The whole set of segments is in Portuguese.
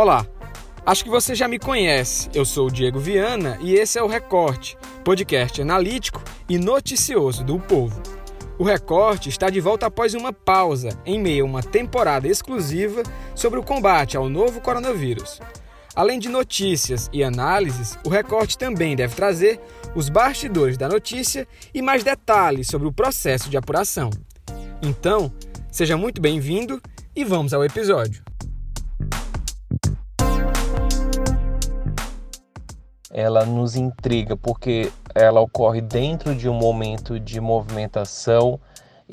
Olá, acho que você já me conhece. Eu sou o Diego Viana e esse é o Recorte, podcast analítico e noticioso do povo. O Recorte está de volta após uma pausa, em meio a uma temporada exclusiva sobre o combate ao novo coronavírus. Além de notícias e análises, o Recorte também deve trazer os bastidores da notícia e mais detalhes sobre o processo de apuração. Então, seja muito bem-vindo e vamos ao episódio. Ela nos intriga porque ela ocorre dentro de um momento de movimentação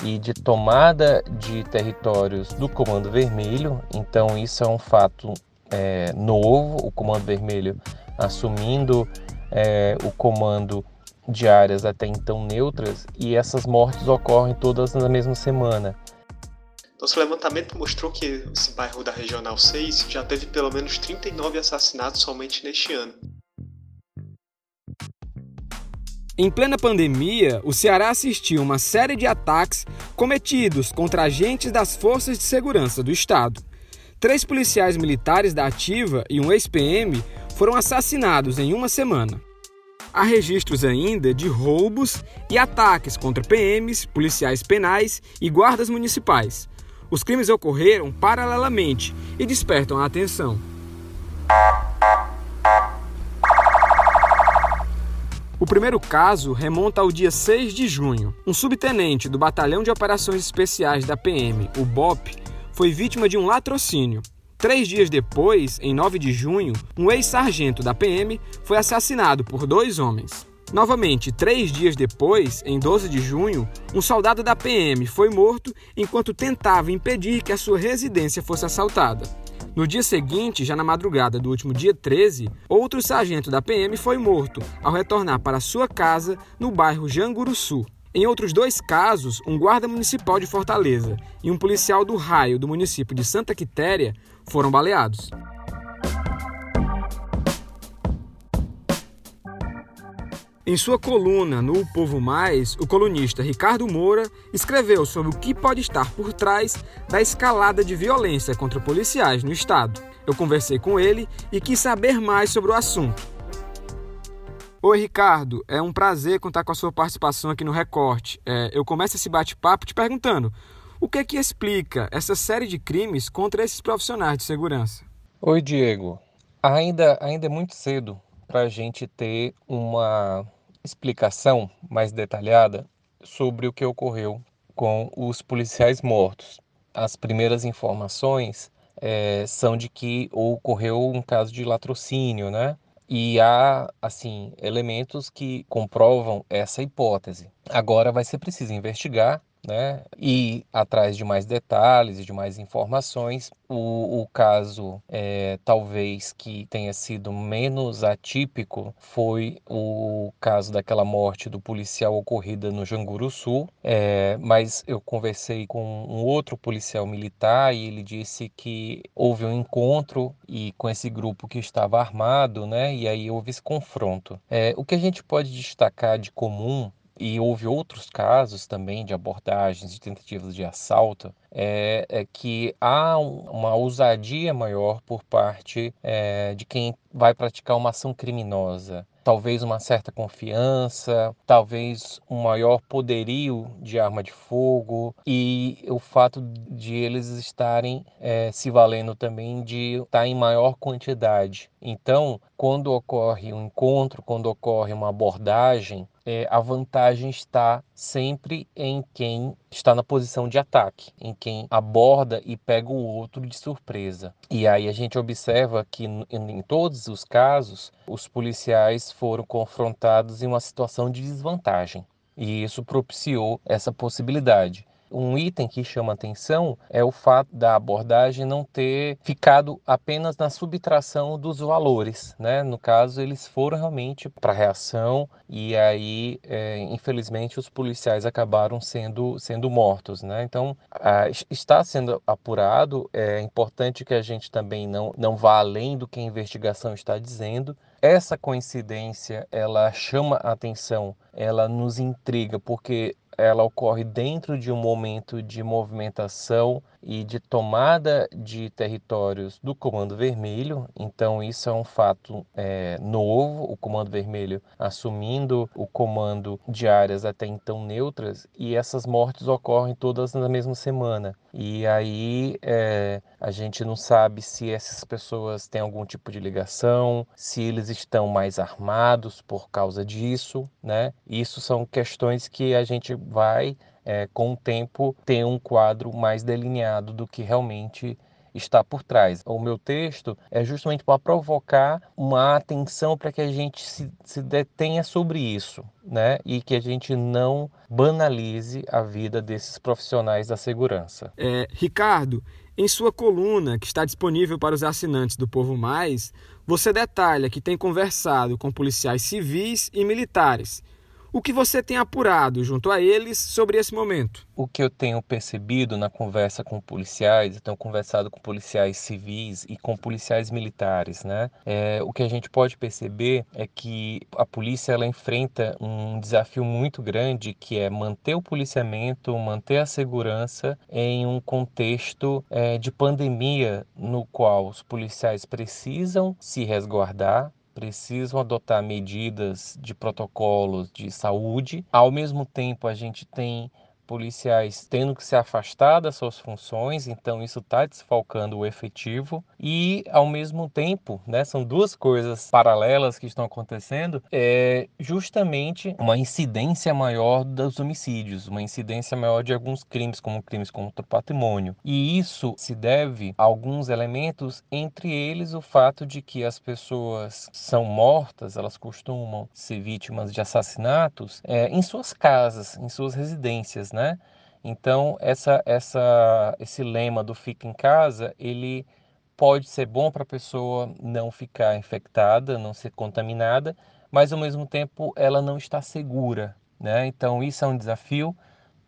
e de tomada de territórios do Comando Vermelho. Então isso é um fato é, novo, o Comando Vermelho assumindo é, o comando de áreas até então neutras e essas mortes ocorrem todas na mesma semana. Nosso levantamento mostrou que esse bairro da Regional 6 já teve pelo menos 39 assassinatos somente neste ano. Em plena pandemia, o Ceará assistiu uma série de ataques cometidos contra agentes das forças de segurança do Estado. Três policiais militares da Ativa e um ex-PM foram assassinados em uma semana. Há registros ainda de roubos e ataques contra PMs, policiais penais e guardas municipais. Os crimes ocorreram paralelamente e despertam a atenção. O primeiro caso remonta ao dia 6 de junho. Um subtenente do Batalhão de Operações Especiais da PM, o BOP, foi vítima de um latrocínio. Três dias depois, em 9 de junho, um ex-sargento da PM foi assassinado por dois homens. Novamente, três dias depois, em 12 de junho, um soldado da PM foi morto enquanto tentava impedir que a sua residência fosse assaltada. No dia seguinte, já na madrugada do último dia 13, outro sargento da PM foi morto ao retornar para sua casa no bairro Janguruçu. Em outros dois casos, um guarda municipal de Fortaleza e um policial do raio do município de Santa Quitéria foram baleados. Em sua coluna no Povo Mais, o colunista Ricardo Moura escreveu sobre o que pode estar por trás da escalada de violência contra policiais no estado. Eu conversei com ele e quis saber mais sobre o assunto. Oi, Ricardo, é um prazer contar com a sua participação aqui no Recorte. É, eu começo esse bate-papo te perguntando: o que é que explica essa série de crimes contra esses profissionais de segurança? Oi, Diego. Ainda, ainda é muito cedo para a gente ter uma explicação mais detalhada sobre o que ocorreu com os policiais mortos. As primeiras informações é, são de que ocorreu um caso de latrocínio, né? E há, assim, elementos que comprovam essa hipótese. Agora vai ser preciso investigar né? E atrás de mais detalhes e de mais informações, o, o caso é, talvez que tenha sido menos atípico foi o caso daquela morte do policial ocorrida no Janguru Sul, é, mas eu conversei com um outro policial militar e ele disse que houve um encontro e com esse grupo que estava armado, né? E aí houve esse confronto. É, o que a gente pode destacar de comum e houve outros casos também de abordagens, de tentativas de assalto, é, é que há uma ousadia maior por parte é, de quem vai praticar uma ação criminosa. Talvez uma certa confiança, talvez um maior poderio de arma de fogo e o fato de eles estarem é, se valendo também de estar em maior quantidade. Então, quando ocorre um encontro, quando ocorre uma abordagem, é, a vantagem está sempre em quem está na posição de ataque, em quem aborda e pega o outro de surpresa. E aí a gente observa que em todos os casos os policiais foram confrontados em uma situação de desvantagem. E isso propiciou essa possibilidade. Um item que chama atenção é o fato da abordagem não ter ficado apenas na subtração dos valores, né? No caso, eles foram realmente para a reação e aí, é, infelizmente, os policiais acabaram sendo, sendo mortos, né? Então, a, está sendo apurado, é importante que a gente também não, não vá além do que a investigação está dizendo, essa coincidência ela chama a atenção, ela nos intriga, porque ela ocorre dentro de um momento de movimentação e de tomada de territórios do Comando Vermelho. Então, isso é um fato é, novo. O Comando Vermelho assumindo o comando de áreas até então neutras, e essas mortes ocorrem todas na mesma semana. E aí é, a gente não sabe se essas pessoas têm algum tipo de ligação, se eles estão mais armados por causa disso, né? Isso são questões que a gente vai é, com o tempo, ter um quadro mais delineado do que realmente está por trás. O meu texto é justamente para provocar uma atenção para que a gente se, se detenha sobre isso, né? E que a gente não banalize a vida desses profissionais da segurança. É, Ricardo, em sua coluna, que está disponível para os assinantes do Povo Mais, você detalha que tem conversado com policiais civis e militares o que você tem apurado junto a eles sobre esse momento? O que eu tenho percebido na conversa com policiais, eu tenho conversado com policiais civis e com policiais militares, né? É, o que a gente pode perceber é que a polícia ela enfrenta um desafio muito grande que é manter o policiamento, manter a segurança em um contexto é, de pandemia no qual os policiais precisam se resguardar, precisam adotar medidas de protocolos de saúde. Ao mesmo tempo, a gente tem policiais tendo que se afastar das suas funções, então isso está desfalcando o efetivo e ao mesmo tempo, né, são duas coisas paralelas que estão acontecendo, é justamente uma incidência maior dos homicídios, uma incidência maior de alguns crimes, como crimes contra o patrimônio. E isso se deve a alguns elementos, entre eles o fato de que as pessoas são mortas, elas costumam ser vítimas de assassinatos é, em suas casas, em suas residências, né? Então, essa, essa, esse lema do fica em casa, ele pode ser bom para a pessoa não ficar infectada, não ser contaminada, mas ao mesmo tempo ela não está segura, né? Então, isso é um desafio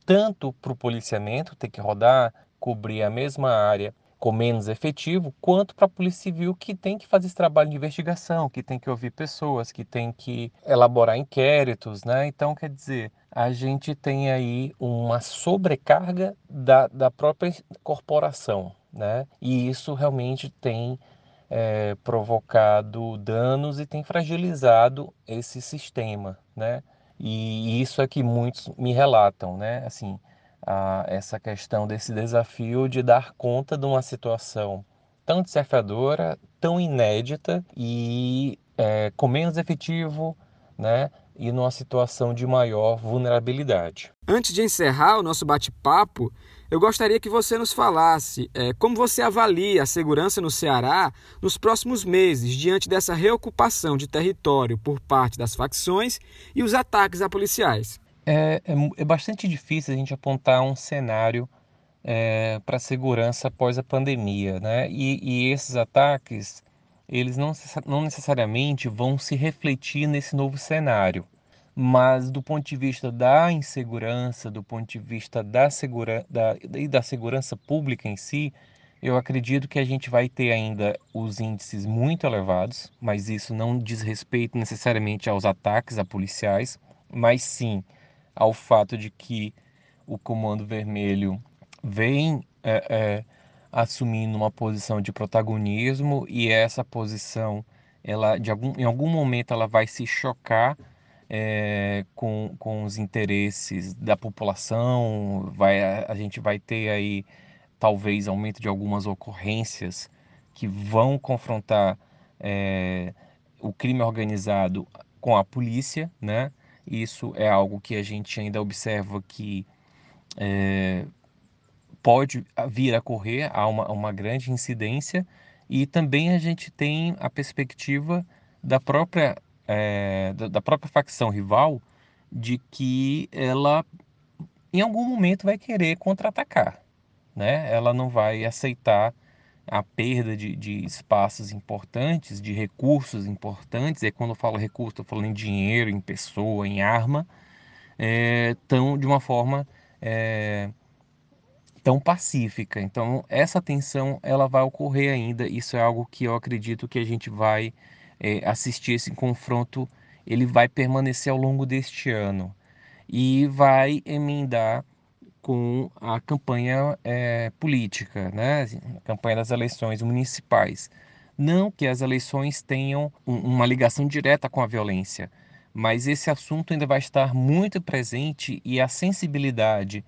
tanto para o policiamento, ter que rodar, cobrir a mesma área com menos efetivo, quanto para a Polícia Civil que tem que fazer esse trabalho de investigação, que tem que ouvir pessoas, que tem que elaborar inquéritos, né? Então, quer dizer, a gente tem aí uma sobrecarga da, da própria corporação, né? E isso realmente tem é, provocado danos e tem fragilizado esse sistema, né? E isso é que muitos me relatam, né? Assim, essa questão desse desafio de dar conta de uma situação tão desafiadora, tão inédita e é, com menos efetivo, né? E numa situação de maior vulnerabilidade. Antes de encerrar o nosso bate-papo, eu gostaria que você nos falasse é, como você avalia a segurança no Ceará nos próximos meses, diante dessa reocupação de território por parte das facções e os ataques a policiais. É, é, é bastante difícil a gente apontar um cenário é, para a segurança após a pandemia, né? E, e, esses ataques, eles não, não necessariamente vão se refletir nesse novo cenário, mas do ponto de vista da insegurança, do ponto de vista da, segura, da, da segurança pública em si, eu acredito que a gente vai ter ainda os índices muito elevados, mas isso não diz respeito necessariamente aos ataques a policiais, mas sim ao fato de que o Comando Vermelho vem é, é, assumindo uma posição de protagonismo e essa posição, ela de algum, em algum momento, ela vai se chocar é, com, com os interesses da população, vai, a, a gente vai ter aí talvez aumento de algumas ocorrências que vão confrontar é, o crime organizado com a polícia, né? Isso é algo que a gente ainda observa que é, pode vir a ocorrer, há uma, uma grande incidência, e também a gente tem a perspectiva da própria, é, da própria facção rival de que ela em algum momento vai querer contra-atacar, né? Ela não vai aceitar a perda de, de espaços importantes, de recursos importantes, e quando eu falo recurso, estou falando em dinheiro, em pessoa, em arma, é, tão, de uma forma é, tão pacífica. Então, essa tensão ela vai ocorrer ainda, isso é algo que eu acredito que a gente vai é, assistir esse confronto, ele vai permanecer ao longo deste ano. e vai emendar com a campanha é, política, né? a campanha das eleições municipais. Não que as eleições tenham uma ligação direta com a violência, mas esse assunto ainda vai estar muito presente e a sensibilidade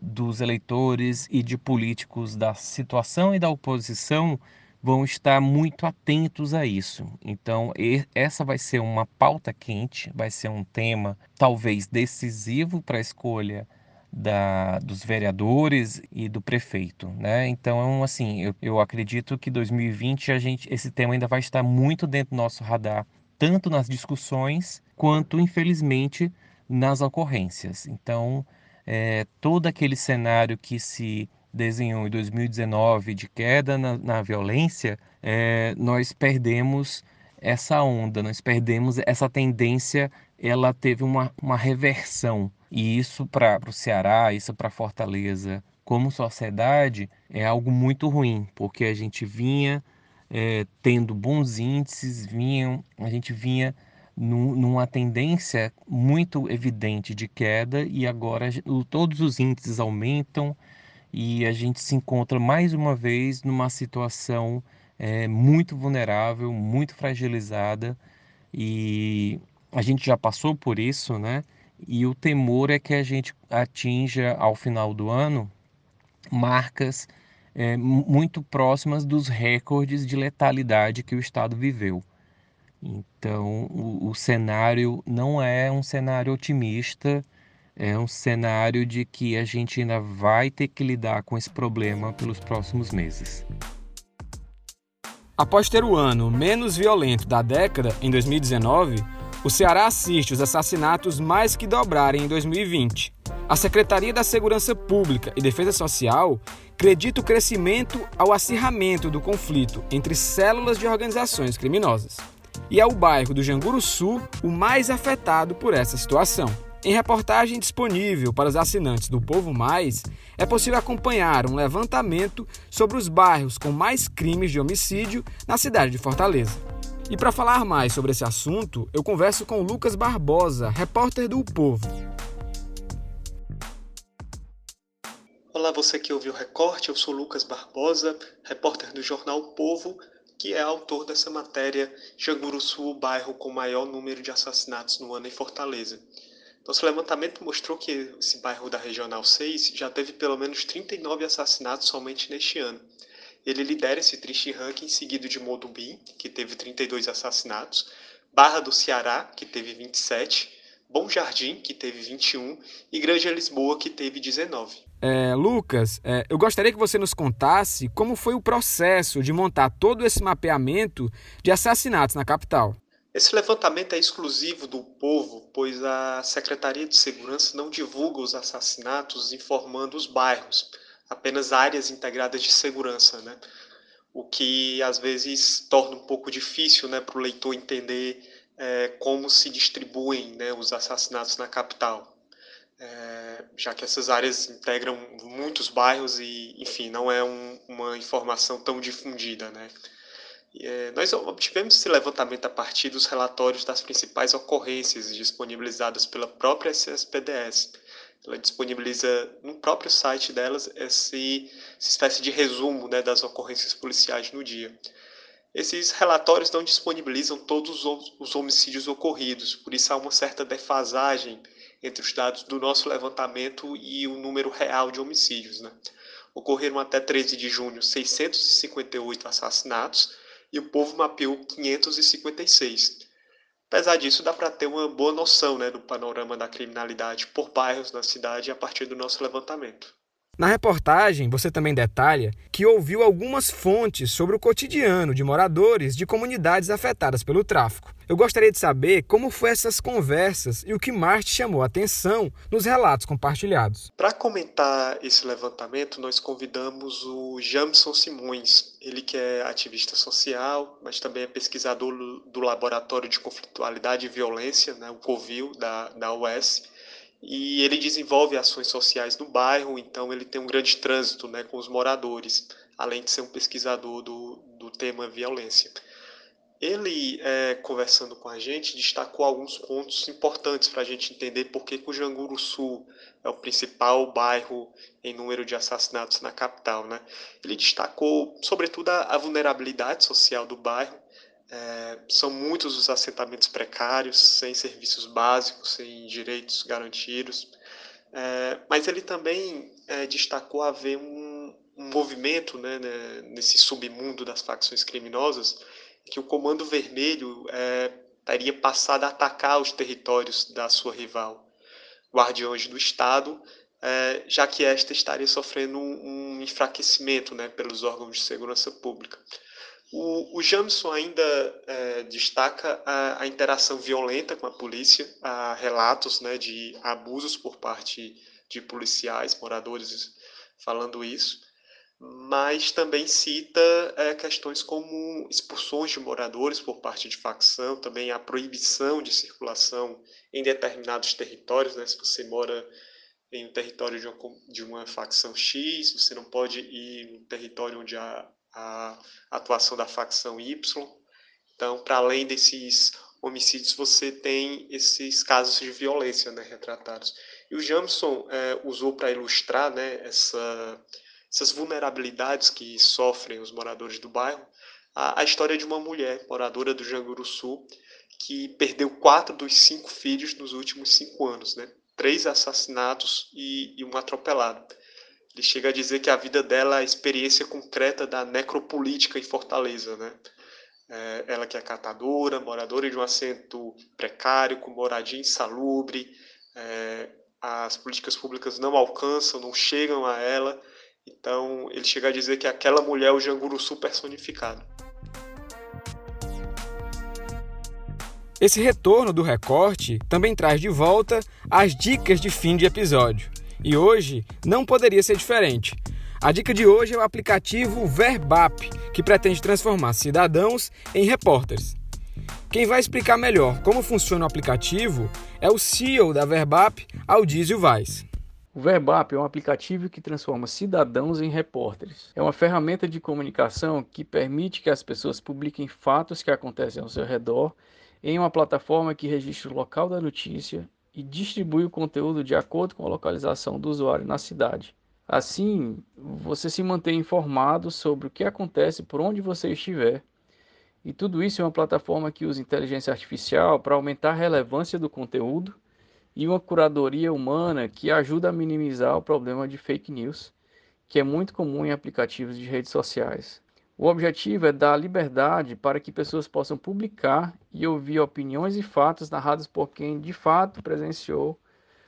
dos eleitores e de políticos da situação e da oposição vão estar muito atentos a isso. Então, essa vai ser uma pauta quente, vai ser um tema talvez decisivo para a escolha da, dos vereadores e do prefeito, né? Então, assim, eu, eu acredito que 2020 a gente, esse tema ainda vai estar muito dentro do nosso radar, tanto nas discussões quanto, infelizmente, nas ocorrências. Então, é, todo aquele cenário que se desenhou em 2019 de queda na, na violência, é, nós perdemos essa onda, nós perdemos essa tendência, ela teve uma, uma reversão. E isso para o Ceará, isso para Fortaleza, como sociedade, é algo muito ruim, porque a gente vinha é, tendo bons índices, vinha, a gente vinha numa tendência muito evidente de queda e agora todos os índices aumentam e a gente se encontra mais uma vez numa situação é, muito vulnerável, muito fragilizada e a gente já passou por isso, né? E o temor é que a gente atinja ao final do ano marcas é, muito próximas dos recordes de letalidade que o Estado viveu. Então, o, o cenário não é um cenário otimista, é um cenário de que a gente ainda vai ter que lidar com esse problema pelos próximos meses. Após ter o ano menos violento da década, em 2019, o Ceará assiste os assassinatos mais que dobrarem em 2020. A Secretaria da Segurança Pública e Defesa Social acredita o crescimento ao acirramento do conflito entre células de organizações criminosas e é o bairro do Janguru Sul o mais afetado por essa situação. Em reportagem disponível para os assinantes do Povo Mais, é possível acompanhar um levantamento sobre os bairros com mais crimes de homicídio na cidade de Fortaleza. E para falar mais sobre esse assunto, eu converso com Lucas Barbosa, repórter do Povo. Olá, você que ouviu o recorte, eu sou Lucas Barbosa, repórter do jornal Povo que é autor dessa matéria Sul, o bairro com maior número de assassinatos no ano em Fortaleza. Nosso levantamento mostrou que esse bairro da Regional 6 já teve pelo menos 39 assassinatos somente neste ano. Ele lidera esse triste ranking seguido de Modubim, que teve 32 assassinatos, Barra do Ceará, que teve 27, Bom Jardim, que teve 21, e Grande Lisboa, que teve 19. É, Lucas, é, eu gostaria que você nos contasse como foi o processo de montar todo esse mapeamento de assassinatos na capital. Esse levantamento é exclusivo do povo, pois a Secretaria de Segurança não divulga os assassinatos informando os bairros, apenas áreas integradas de segurança, né? O que às vezes torna um pouco difícil né, para o leitor entender é, como se distribuem né, os assassinatos na capital é, já que essas áreas integram muitos bairros e, enfim, não é um, uma informação tão difundida, né? É, nós obtivemos esse levantamento a partir dos relatórios das principais ocorrências disponibilizadas pela própria CSPDS. Ela disponibiliza no próprio site delas esse, essa espécie de resumo né, das ocorrências policiais no dia. Esses relatórios não disponibilizam todos os homicídios ocorridos, por isso há uma certa defasagem entre os dados do nosso levantamento e o número real de homicídios. Né? Ocorreram até 13 de junho 658 assassinatos e o povo mapeou 556. Apesar disso, dá para ter uma boa noção né, do panorama da criminalidade por bairros na cidade a partir do nosso levantamento. Na reportagem, você também detalha que ouviu algumas fontes sobre o cotidiano de moradores de comunidades afetadas pelo tráfico. Eu gostaria de saber como foram essas conversas e o que mais te chamou a atenção nos relatos compartilhados. Para comentar esse levantamento, nós convidamos o Jamson Simões, ele que é ativista social, mas também é pesquisador do Laboratório de Conflitualidade e Violência, né, o COVIL, da, da UES, e ele desenvolve ações sociais no bairro, então ele tem um grande trânsito né, com os moradores, além de ser um pesquisador do, do tema violência. ele, é, conversando com a gente, destacou alguns pontos importantes para a gente entender por que o Janguru Sul é o principal bairro em número de assassinatos na capital. Né? Ele destacou, sobretudo, a, a vulnerabilidade social do bairro. É, são muitos os assentamentos precários, sem serviços básicos, sem direitos garantidos. É, mas ele também é, destacou haver um, um movimento né, né, nesse submundo das facções criminosas que o Comando Vermelho é, teria passado a atacar os territórios da sua rival, Guardiões do Estado, é, já que esta estaria sofrendo um, um enfraquecimento né, pelos órgãos de segurança pública. O, o Jamison ainda é, destaca a, a, interação violenta com a polícia, há relatos né, de abusos por parte de policiais, moradores falando isso mas também cita é, questões como expulsões de moradores por parte de facção, também a proibição de circulação em determinados territórios, né? se você mora em um território de uma, de uma facção X, você não pode ir no território onde há a atuação da facção Y. Então, para além desses homicídios, você tem esses casos de violência né, retratados. E o Jameson é, usou para ilustrar né, essa essas vulnerabilidades que sofrem os moradores do bairro, a, a história de uma mulher moradora do Janguru Sul que perdeu quatro dos cinco filhos nos últimos cinco anos, né? Três assassinatos e, e um atropelado. Ele chega a dizer que a vida dela é a experiência concreta da necropolítica em Fortaleza, né? É, ela que é catadora, moradora de um assento precário, com moradia insalubre, é, as políticas públicas não alcançam, não chegam a ela, então ele chega a dizer que aquela mulher é o Janguruçu personificado. Esse retorno do recorte também traz de volta as dicas de fim de episódio. E hoje não poderia ser diferente. A dica de hoje é o aplicativo Verbap, que pretende transformar cidadãos em repórteres. Quem vai explicar melhor como funciona o aplicativo é o CEO da Verbap, Aldísio Vaz. O Verbap é um aplicativo que transforma cidadãos em repórteres. É uma ferramenta de comunicação que permite que as pessoas publiquem fatos que acontecem ao seu redor em uma plataforma que registra o local da notícia e distribui o conteúdo de acordo com a localização do usuário na cidade. Assim, você se mantém informado sobre o que acontece por onde você estiver. E tudo isso é uma plataforma que usa inteligência artificial para aumentar a relevância do conteúdo e uma curadoria humana que ajuda a minimizar o problema de fake news, que é muito comum em aplicativos de redes sociais. O objetivo é dar liberdade para que pessoas possam publicar e ouvir opiniões e fatos narrados por quem de fato presenciou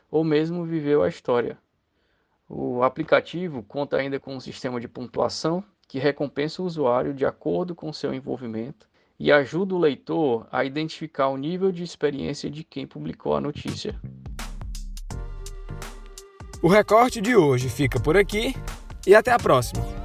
ou mesmo viveu a história. O aplicativo conta ainda com um sistema de pontuação que recompensa o usuário de acordo com seu envolvimento e ajuda o leitor a identificar o nível de experiência de quem publicou a notícia. O recorte de hoje fica por aqui e até a próxima.